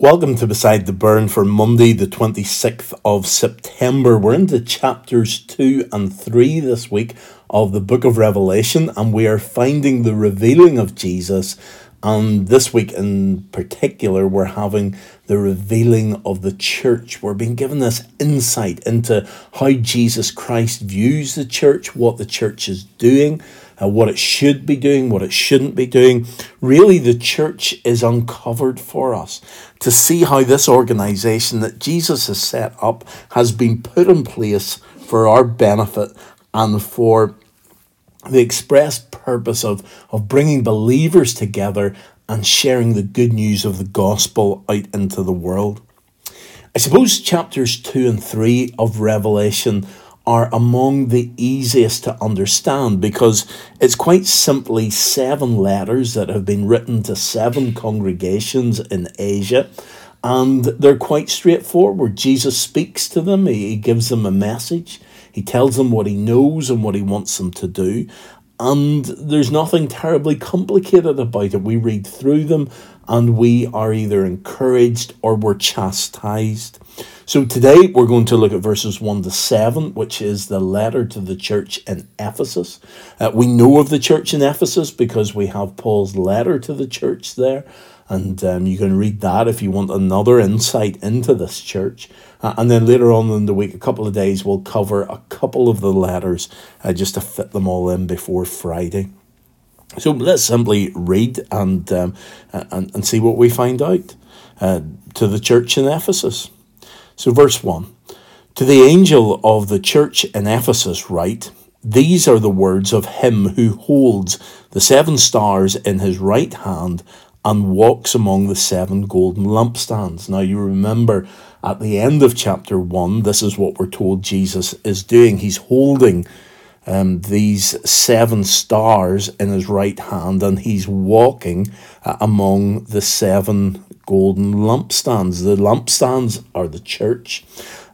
Welcome to Beside the Burn for Monday, the 26th of September. We're into chapters 2 and 3 this week of the book of Revelation, and we are finding the revealing of Jesus. And this week in particular, we're having the revealing of the church. We're being given this insight into how Jesus Christ views the church, what the church is doing, uh, what it should be doing, what it shouldn't be doing. Really, the church is uncovered for us to see how this organization that Jesus has set up has been put in place for our benefit and for the express purpose of, of bringing believers together and sharing the good news of the gospel out into the world. I suppose chapters 2 and 3 of Revelation are among the easiest to understand because it's quite simply seven letters that have been written to seven congregations in Asia. And they're quite straightforward. Jesus speaks to them, he gives them a message, he tells them what he knows and what he wants them to do. And there's nothing terribly complicated about it. We read through them and we are either encouraged or we're chastised. So today we're going to look at verses 1 to 7, which is the letter to the church in Ephesus. Uh, we know of the church in Ephesus because we have Paul's letter to the church there. And um, you can read that if you want another insight into this church. Uh, and then later on in the week, a couple of days, we'll cover a couple of the letters uh, just to fit them all in before Friday. So let's simply read and, um, and, and see what we find out. Uh, to the church in Ephesus. So, verse 1 To the angel of the church in Ephesus, write, These are the words of him who holds the seven stars in his right hand and walks among the seven golden lampstands. Now, you remember at the end of chapter 1, this is what we're told Jesus is doing. He's holding um, these seven stars in his right hand and he's walking uh, among the seven golden lampstands. The lampstands are the church.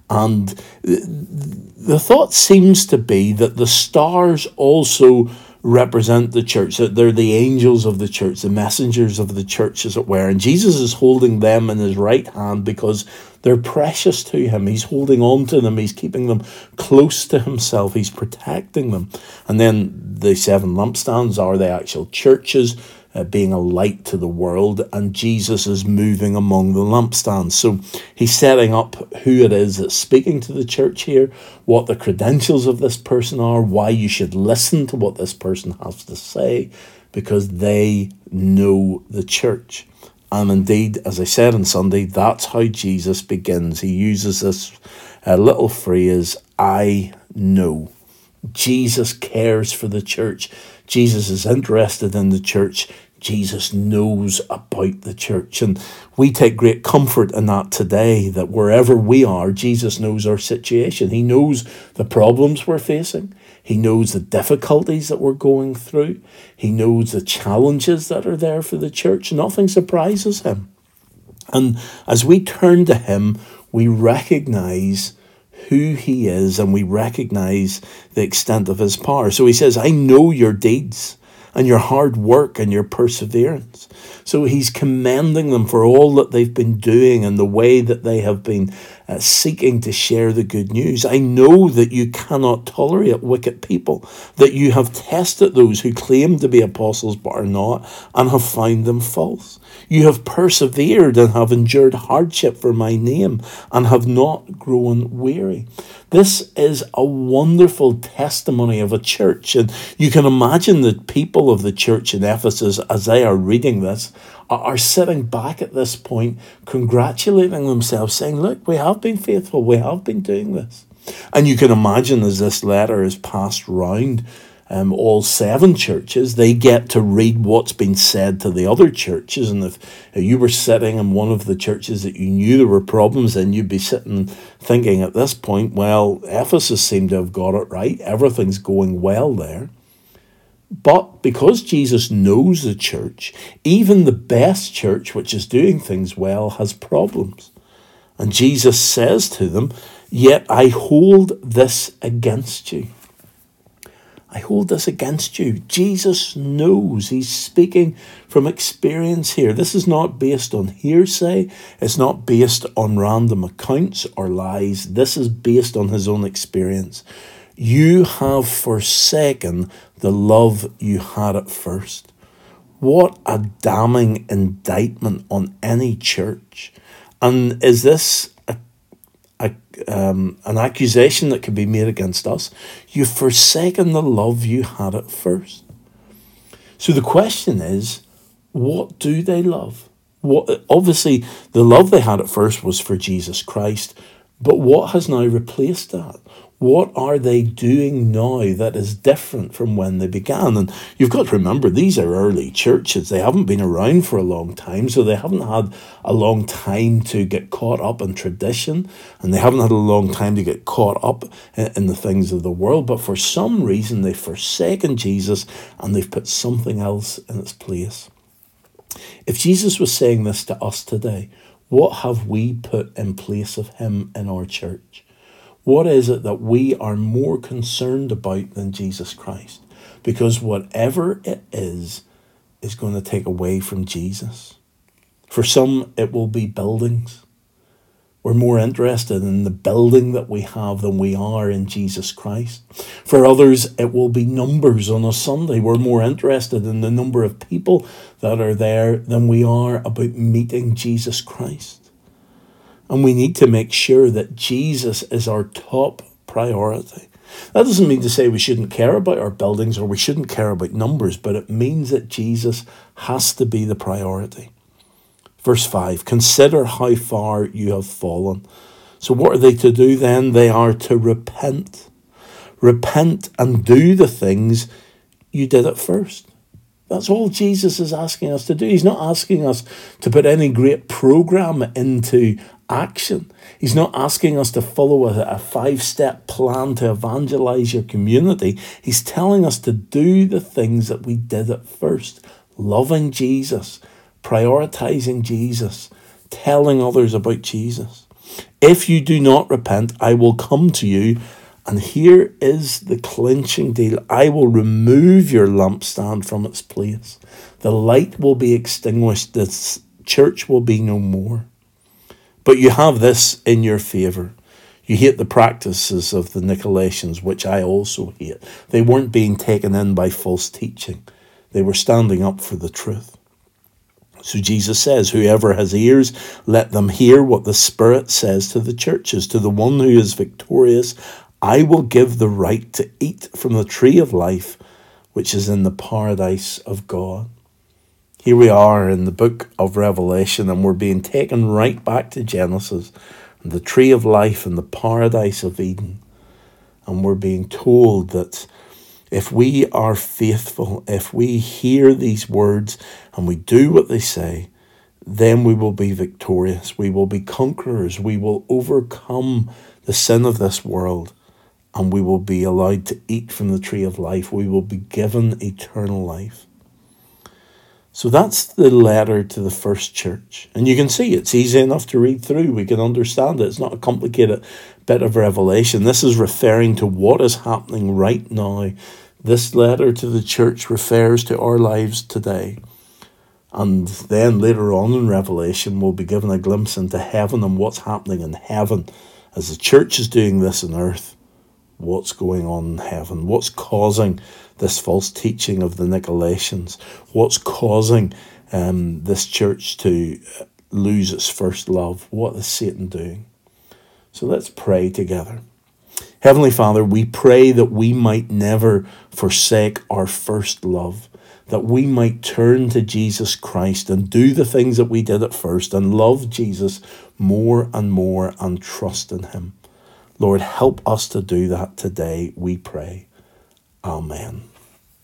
And the thought seems to be that the stars also represent the church, that they're the angels of the church, the messengers of the church, as it were. And Jesus is holding them in his right hand because they're precious to him. He's holding on to them, he's keeping them close to himself, he's protecting them. And then the seven lampstands are the actual churches uh, being a light to the world, and Jesus is moving among the lampstands. So he's setting up who it is that's speaking to the church here, what the credentials of this person are, why you should listen to what this person has to say, because they know the church. And indeed, as I said on Sunday, that's how Jesus begins. He uses this uh, little phrase, I know. Jesus cares for the church. Jesus is interested in the church. Jesus knows about the church. And we take great comfort in that today that wherever we are, Jesus knows our situation. He knows the problems we're facing. He knows the difficulties that we're going through. He knows the challenges that are there for the church. Nothing surprises him. And as we turn to him, we recognize who he is and we recognize the extent of his power. So he says, I know your deeds and your hard work and your perseverance. So he's commending them for all that they've been doing and the way that they have been uh, seeking to share the good news. I know that you cannot tolerate wicked people, that you have tested those who claim to be apostles but are not, and have found them false. You have persevered and have endured hardship for my name, and have not grown weary. This is a wonderful testimony of a church, and you can imagine the people of the church in Ephesus, as they are reading this, are sitting back at this point, congratulating themselves, saying, Look, we have been faithful, we have been doing this. And you can imagine as this letter is passed round um, all seven churches, they get to read what's been said to the other churches. And if, if you were sitting in one of the churches that you knew there were problems in, you'd be sitting thinking at this point, well, Ephesus seemed to have got it right. Everything's going well there. But because Jesus knows the church, even the best church, which is doing things well, has problems. And Jesus says to them, Yet I hold this against you. I hold this against you. Jesus knows. He's speaking from experience here. This is not based on hearsay, it's not based on random accounts or lies. This is based on his own experience. You have forsaken the love you had at first. What a damning indictment on any church. And is this a, a, um, an accusation that can be made against us. You've forsaken the love you had at first. So the question is, what do they love? What obviously the love they had at first was for Jesus Christ, but what has now replaced that? What are they doing now that is different from when they began? And you've got to remember, these are early churches. They haven't been around for a long time, so they haven't had a long time to get caught up in tradition, and they haven't had a long time to get caught up in the things of the world. But for some reason, they've forsaken Jesus and they've put something else in its place. If Jesus was saying this to us today, what have we put in place of him in our church? What is it that we are more concerned about than Jesus Christ? Because whatever it is, is going to take away from Jesus. For some, it will be buildings. We're more interested in the building that we have than we are in Jesus Christ. For others, it will be numbers on a Sunday. We're more interested in the number of people that are there than we are about meeting Jesus Christ. And we need to make sure that Jesus is our top priority. That doesn't mean to say we shouldn't care about our buildings or we shouldn't care about numbers, but it means that Jesus has to be the priority. Verse 5 Consider how far you have fallen. So, what are they to do then? They are to repent. Repent and do the things you did at first. That's all Jesus is asking us to do. He's not asking us to put any great program into action. He's not asking us to follow a, a five step plan to evangelize your community. He's telling us to do the things that we did at first loving Jesus, prioritizing Jesus, telling others about Jesus. If you do not repent, I will come to you. And here is the clinching deal I will remove your lampstand from its place. The light will be extinguished, the church will be no more. But you have this in your favour. You hate the practices of the Nicolaitans, which I also hate. They weren't being taken in by false teaching, they were standing up for the truth. So Jesus says, Whoever has ears, let them hear what the Spirit says to the churches. To the one who is victorious, I will give the right to eat from the tree of life, which is in the paradise of God. Here we are in the book of Revelation, and we're being taken right back to Genesis and the tree of life and the paradise of Eden. And we're being told that if we are faithful, if we hear these words and we do what they say, then we will be victorious. We will be conquerors. We will overcome the sin of this world and we will be allowed to eat from the tree of life. We will be given eternal life. So that's the letter to the first church. And you can see it's easy enough to read through. We can understand it. It's not a complicated bit of revelation. This is referring to what is happening right now. This letter to the church refers to our lives today. And then later on in Revelation, we'll be given a glimpse into heaven and what's happening in heaven as the church is doing this on earth. What's going on in heaven? What's causing this false teaching of the Nicolaitans? What's causing um, this church to uh, lose its first love? What is Satan doing? So let's pray together. Heavenly Father, we pray that we might never forsake our first love, that we might turn to Jesus Christ and do the things that we did at first and love Jesus more and more and trust in Him. Lord, help us to do that today, we pray. Amen.